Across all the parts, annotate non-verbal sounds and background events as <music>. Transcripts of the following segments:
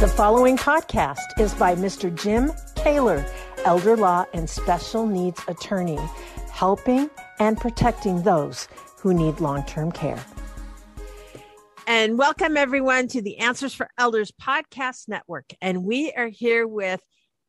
The following podcast is by Mr. Jim Kaler, elder law and special needs attorney, helping and protecting those who need long term care. And welcome everyone to the Answers for Elders podcast network. And we are here with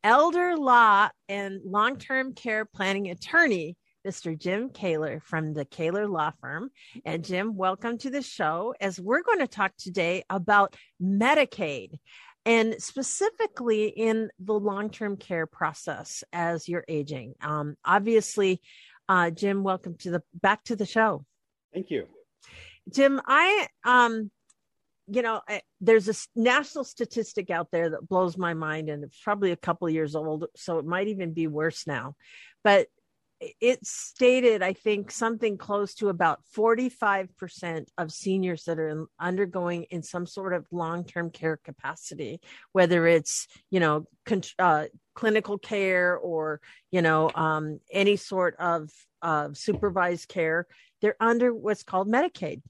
elder law and long term care planning attorney, Mr. Jim Kaler from the Kaler Law Firm. And Jim, welcome to the show as we're going to talk today about Medicaid and specifically in the long term care process as you're aging. Um, obviously, uh, Jim, welcome to the back to the show. Thank you. Jim, I um you know, I, there's a national statistic out there that blows my mind, and it's probably a couple years old, so it might even be worse now. But it stated, I think, something close to about 45% of seniors that are undergoing in some sort of long term care capacity, whether it's, you know, con- uh, clinical care or, you know, um, any sort of uh, supervised care, they're under what's called Medicaid.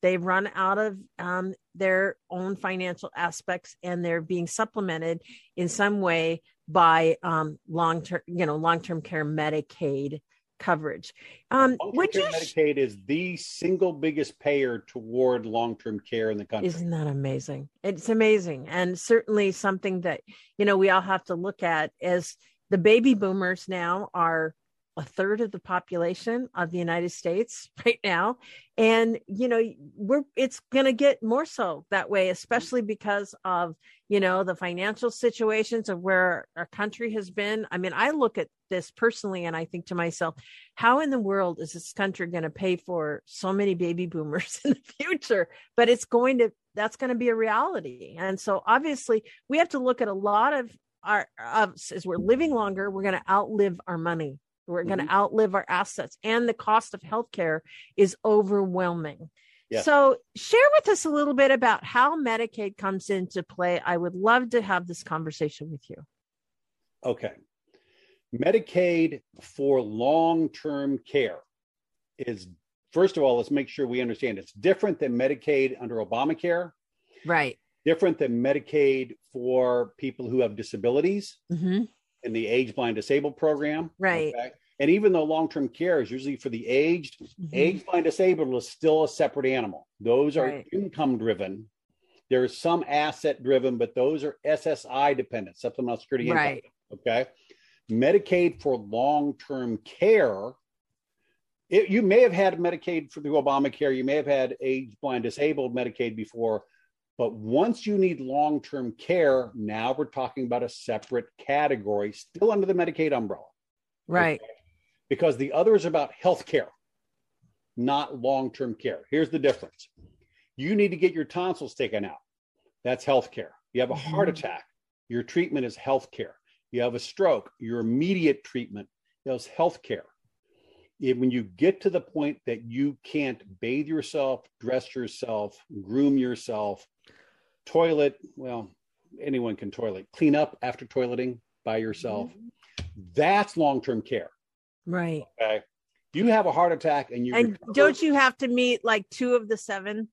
They've run out of um, their own financial aspects and they're being supplemented in some way by um, long term, you know, long term care Medicaid coverage. Um, would you Medicaid is the single biggest payer toward long term care in the country. Isn't that amazing? It's amazing, and certainly something that you know we all have to look at as the baby boomers now are a third of the population of the United States <laughs> right now. And, you know, we're, it's going to get more so that way, especially because of, you know, the financial situations of where our country has been. I mean, I look at this personally and I think to myself, how in the world is this country going to pay for so many baby boomers <laughs> in the future? But it's going to, that's going to be a reality. And so obviously we have to look at a lot of our, of, as we're living longer, we're going to outlive our money we're going to mm-hmm. outlive our assets, and the cost of healthcare is overwhelming. Yeah. So, share with us a little bit about how Medicaid comes into play. I would love to have this conversation with you. Okay. Medicaid for long term care is, first of all, let's make sure we understand it's different than Medicaid under Obamacare. Right. Different than Medicaid for people who have disabilities mm-hmm. in the age blind disabled program. Right. Okay? And even though long term care is usually for the aged, mm-hmm. age blind disabled is still a separate animal. Those are right. income driven. There is some asset driven, but those are SSI dependent, supplemental security income. Right. Okay. Medicaid for long term care. It, you may have had Medicaid for the Obamacare. You may have had age blind disabled Medicaid before. But once you need long term care, now we're talking about a separate category, still under the Medicaid umbrella. Right. Okay? Because the other is about health care, not long term care. Here's the difference you need to get your tonsils taken out. That's health care. You have a heart mm-hmm. attack, your treatment is health care. You have a stroke, your immediate treatment is health care. When you get to the point that you can't bathe yourself, dress yourself, groom yourself, toilet, well, anyone can toilet, clean up after toileting by yourself, mm-hmm. that's long term care. Right. Okay. You have a heart attack and you and recover. don't you have to meet like two of the seven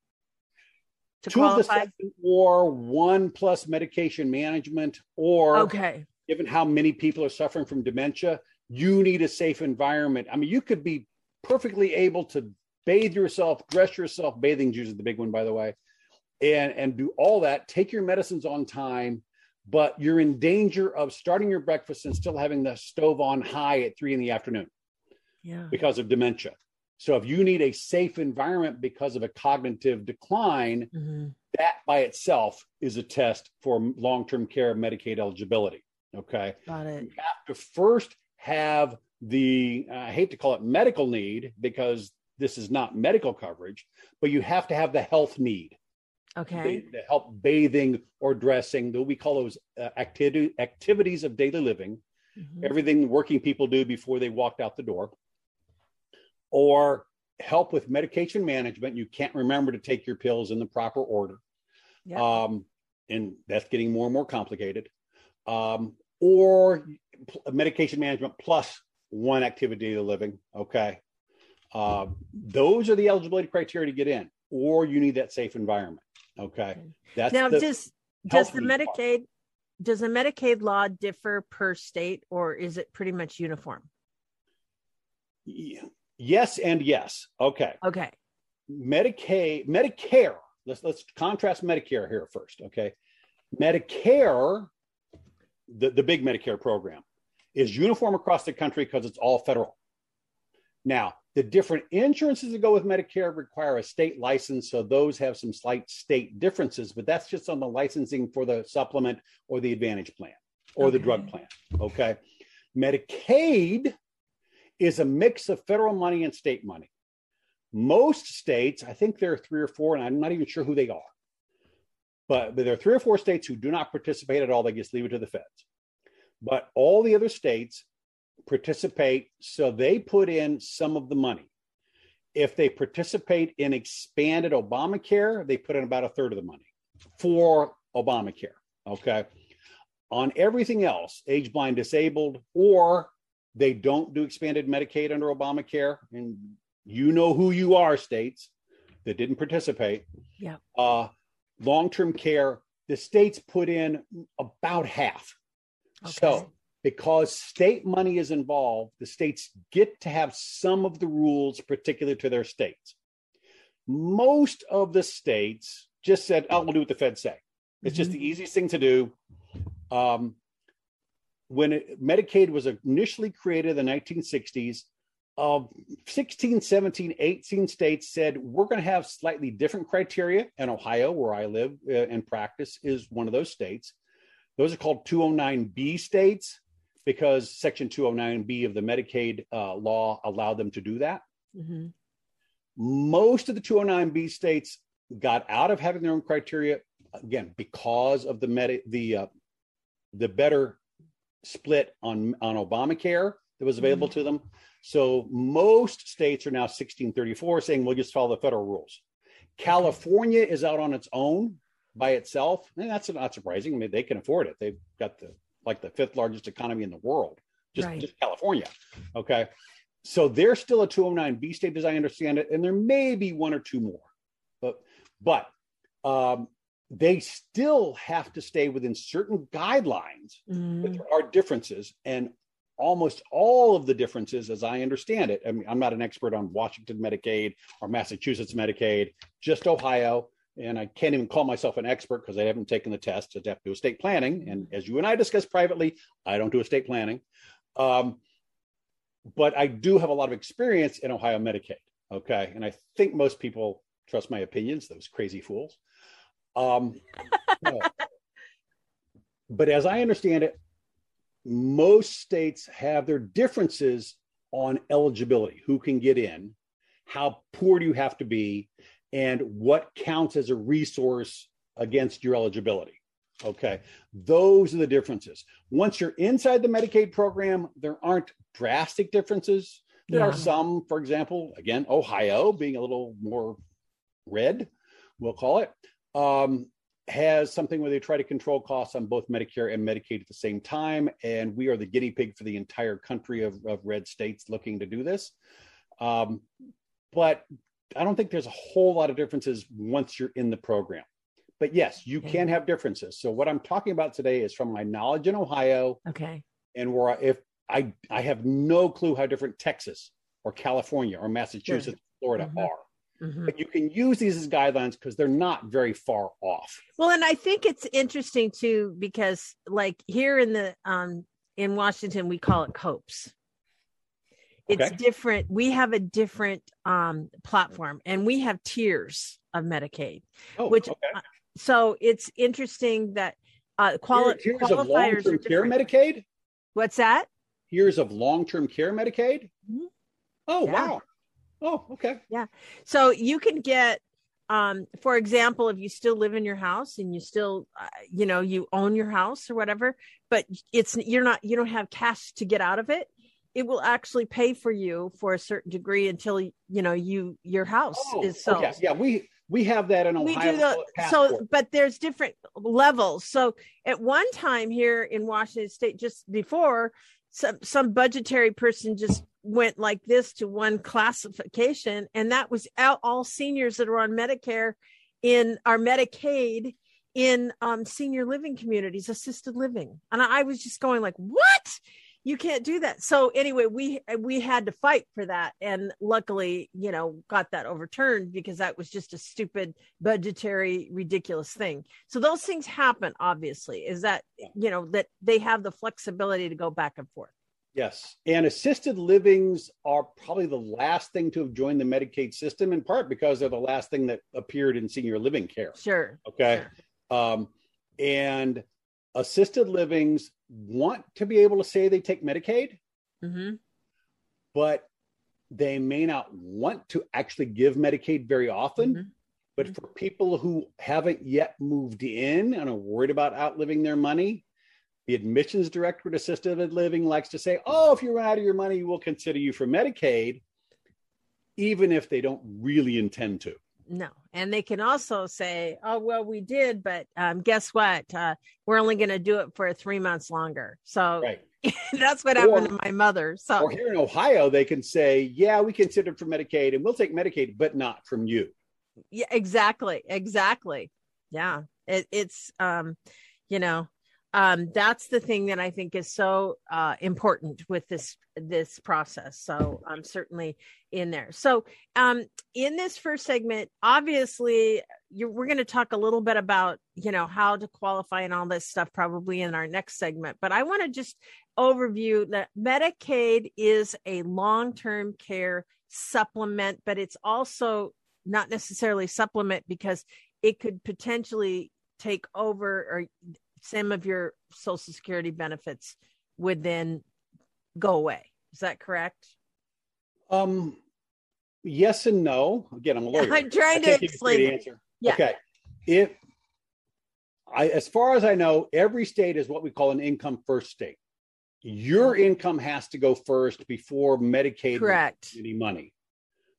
to two qualify? Of the seven or one plus medication management or okay. Given how many people are suffering from dementia, you need a safe environment. I mean, you could be perfectly able to bathe yourself, dress yourself. Bathing juice is the big one, by the way, and and do all that. Take your medicines on time but you're in danger of starting your breakfast and still having the stove on high at three in the afternoon yeah. because of dementia. So if you need a safe environment because of a cognitive decline, mm-hmm. that by itself is a test for long-term care Medicaid eligibility. Okay. Got it. You have to first have the I hate to call it medical need because this is not medical coverage, but you have to have the health need. Okay. They, help bathing or dressing. Though we call those uh, activity, activities of daily living, mm-hmm. everything working people do before they walked out the door, or help with medication management. You can't remember to take your pills in the proper order. Yep. Um, and that's getting more and more complicated. Um, or medication management plus one activity of living. Okay. Uh, those are the eligibility criteria to get in, or you need that safe environment. Okay. That's now the, just does the Medicaid does the Medicaid law differ per state or is it pretty much uniform? Yes and yes. Okay. Okay. Medicaid, Medicare. Let's let's contrast Medicare here first. Okay. Medicare, the, the big Medicare program, is uniform across the country because it's all federal. Now, the different insurances that go with Medicare require a state license, so those have some slight state differences, but that's just on the licensing for the supplement or the advantage plan or okay. the drug plan. Okay. Medicaid is a mix of federal money and state money. Most states, I think there are three or four, and I'm not even sure who they are, but, but there are three or four states who do not participate at all. They just leave it to the feds. But all the other states participate, so they put in some of the money. If they participate in expanded Obamacare, they put in about a third of the money for Obamacare. Okay. On everything else, age blind, disabled, or they don't do expanded Medicaid under Obamacare, and you know who you are, states that didn't participate. Yeah. Uh, Long term care, the states put in about half. Okay. So, because state money is involved, the states get to have some of the rules particular to their states. Most of the states just said, "Oh, we'll do what the feds say." It's mm-hmm. just the easiest thing to do. Um, when it, Medicaid was initially created in the 1960s, of 16, 17, 18 states said we're going to have slightly different criteria. And Ohio, where I live uh, and practice, is one of those states. Those are called 209B states because Section 209B of the Medicaid uh, law allowed them to do that. Mm-hmm. Most of the 209B states got out of having their own criteria again because of the med- the uh, the better split on on Obamacare that was available mm-hmm. to them. So most states are now 1634 saying we'll just follow the federal rules. California is out on its own by itself, and that's not surprising. I mean, they can afford it. They've got the like the fifth largest economy in the world, just, right. just California. Okay. So they're still a 209B state as I understand it, and there may be one or two more. But but um, they still have to stay within certain guidelines. Mm. But there are differences, and almost all of the differences, as I understand it. I mean, I'm not an expert on Washington Medicaid or Massachusetts Medicaid, just Ohio. And I can't even call myself an expert because I haven't taken the test to have to do estate planning. And as you and I discussed privately, I don't do estate planning. Um, but I do have a lot of experience in Ohio Medicaid. Okay. And I think most people trust my opinions, those crazy fools. Um, but as I understand it, most states have their differences on eligibility who can get in, how poor do you have to be, and what counts as a resource against your eligibility. Okay, those are the differences. Once you're inside the Medicaid program, there aren't drastic differences. There yeah. are some, for example, again, Ohio being a little more red, we'll call it. Um, has something where they try to control costs on both Medicare and Medicaid at the same time. And we are the guinea pig for the entire country of, of red states looking to do this. Um, but I don't think there's a whole lot of differences once you're in the program. But yes, you okay. can have differences. So what I'm talking about today is from my knowledge in Ohio. Okay. And where I, if I I have no clue how different Texas or California or Massachusetts, sure. Florida mm-hmm. are. Mm-hmm. But you can use these as guidelines because they're not very far off. Well, and I think it's interesting too because, like here in the um in Washington, we call it COPES. It's okay. different. We have a different um platform, and we have tiers of Medicaid, oh, which okay. uh, so it's interesting that uh quali- tiers qualifiers of long-term care Medicaid. What's that? Tiers of long-term care Medicaid. Mm-hmm. Oh yeah. wow! Oh, okay. Yeah. So you can get um for example if you still live in your house and you still uh, you know you own your house or whatever but it's you're not you don't have cash to get out of it it will actually pay for you for a certain degree until you know you your house oh, is sold okay. yeah we we have that in Ohio. We do the, so, but there's different levels. So, at one time here in Washington State, just before, some some budgetary person just went like this to one classification and that was all, all seniors that are on medicare in our medicaid in um, senior living communities, assisted living. And I, I was just going like, what? You can't do that. So anyway we we had to fight for that. And luckily you know got that overturned because that was just a stupid budgetary ridiculous thing. So those things happen obviously is that you know that they have the flexibility to go back and forth. Yes. And assisted livings are probably the last thing to have joined the medicaid system in part because they're the last thing that appeared in senior living care. Sure. Okay? Sure. um and assisted livings want to be able to say they take Medicaid, mm-hmm. but they may not want to actually give Medicaid very often. Mm-hmm. But for people who haven't yet moved in and are worried about outliving their money, the admissions director at assisted living likes to say, Oh, if you run out of your money, we'll consider you for Medicaid, even if they don't really intend to. No. And they can also say, oh, well, we did, but um, guess what? Uh, we're only going to do it for three months longer. So right. <laughs> that's what happened to my mother. So or here in Ohio, they can say, yeah, we considered for Medicaid and we'll take Medicaid, but not from you. Yeah, exactly. Exactly. Yeah. It, it's, um, you know, um, that's the thing that I think is so uh, important with this this process. So I'm certainly in there. So um, in this first segment, obviously, we're going to talk a little bit about you know how to qualify and all this stuff probably in our next segment. But I want to just overview that Medicaid is a long term care supplement, but it's also not necessarily supplement because it could potentially take over or some of your social security benefits would then go away. Is that correct? Um, yes and no. Again, I'm a lawyer. <laughs> I'm trying to explain. The answer. Yeah. Okay. If I, as far as I know, every state is what we call an income first state. Your income has to go first before Medicaid correct any money.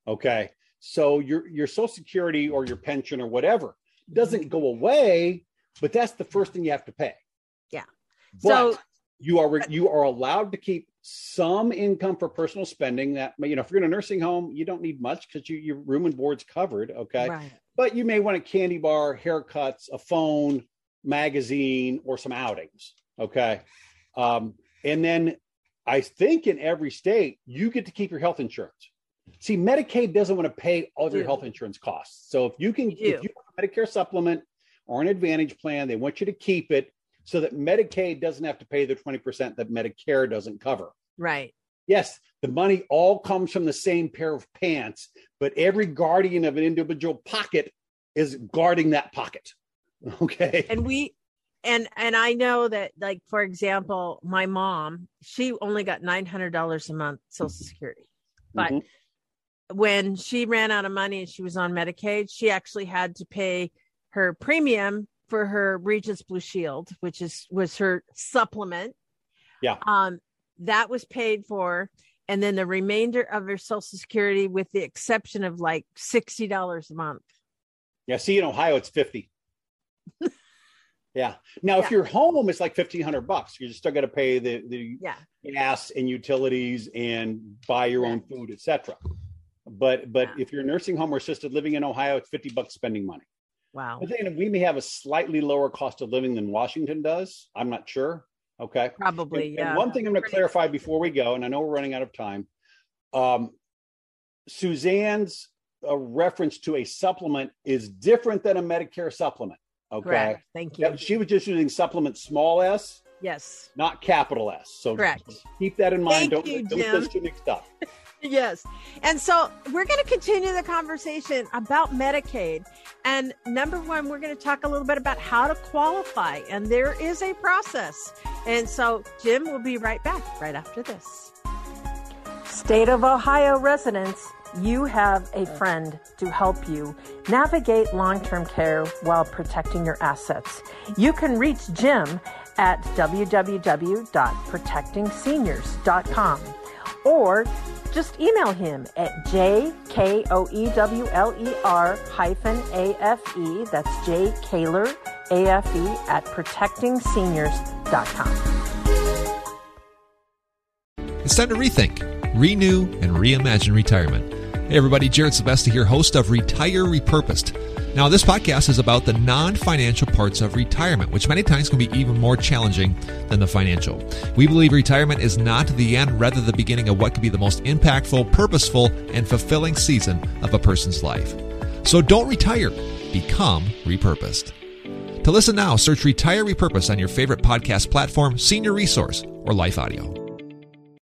Okay. So your your Social Security or your pension or whatever doesn't go away but that's the first thing you have to pay. Yeah. But so you are you are allowed to keep some income for personal spending. That you know, if you're in a nursing home, you don't need much because you your room and board's covered. Okay. Right. But you may want a candy bar, haircuts, a phone, magazine, or some outings. Okay. Um, and then I think in every state you get to keep your health insurance. See, Medicaid doesn't want to pay all of your health insurance costs. So if you can, you if you have a Medicare supplement or an Advantage plan. They want you to keep it so that Medicaid doesn't have to pay the 20% that Medicare doesn't cover. Right. Yes, the money all comes from the same pair of pants, but every guardian of an individual pocket is guarding that pocket. <laughs> Okay. And we and and I know that like for example, my mom, she only got $900 a month social security. But mm-hmm. when she ran out of money and she was on Medicaid, she actually had to pay her premium for her Regence Blue Shield, which is was her supplement. Yeah. Um, that was paid for, and then the remainder of her Social Security, with the exception of like sixty dollars a month. Yeah. See, in Ohio, it's fifty. <laughs> yeah. Now, yeah. if you're home, it's like fifteen hundred bucks. You're still got to pay the the yeah. gas and utilities and buy your yeah. own food, etc. But but if you're nursing home or assisted living in Ohio, it's fifty bucks spending money. Wow. I think we may have a slightly lower cost of living than Washington does. I'm not sure. Okay. Probably. And, yeah. And one thing I'm going to clarify before we go, and I know we're running out of time. Um, Suzanne's a reference to a supplement is different than a Medicare supplement. Okay. Correct. Thank you. She was just using supplement small s. Yes. Not capital S. So correct. Keep that in mind. Thank don't you, don't too mixed up. <laughs> yes. And so we're going to continue the conversation about Medicaid. And number one, we're going to talk a little bit about how to qualify. And there is a process. And so Jim will be right back right after this. State of Ohio residents, you have a friend to help you navigate long term care while protecting your assets. You can reach Jim at www.protectingseniors.com or just email him at jkaler hyphen afe, that's jkaler afe at protectingseniors.com. It's time to rethink, renew, and reimagine retirement. Hey everybody, Jared Sebesta here, host of Retire Repurposed Now, this podcast is about the non financial parts of retirement, which many times can be even more challenging than the financial. We believe retirement is not the end, rather, the beginning of what could be the most impactful, purposeful, and fulfilling season of a person's life. So don't retire, become repurposed. To listen now, search Retire Repurposed on your favorite podcast platform, Senior Resource, or Life Audio.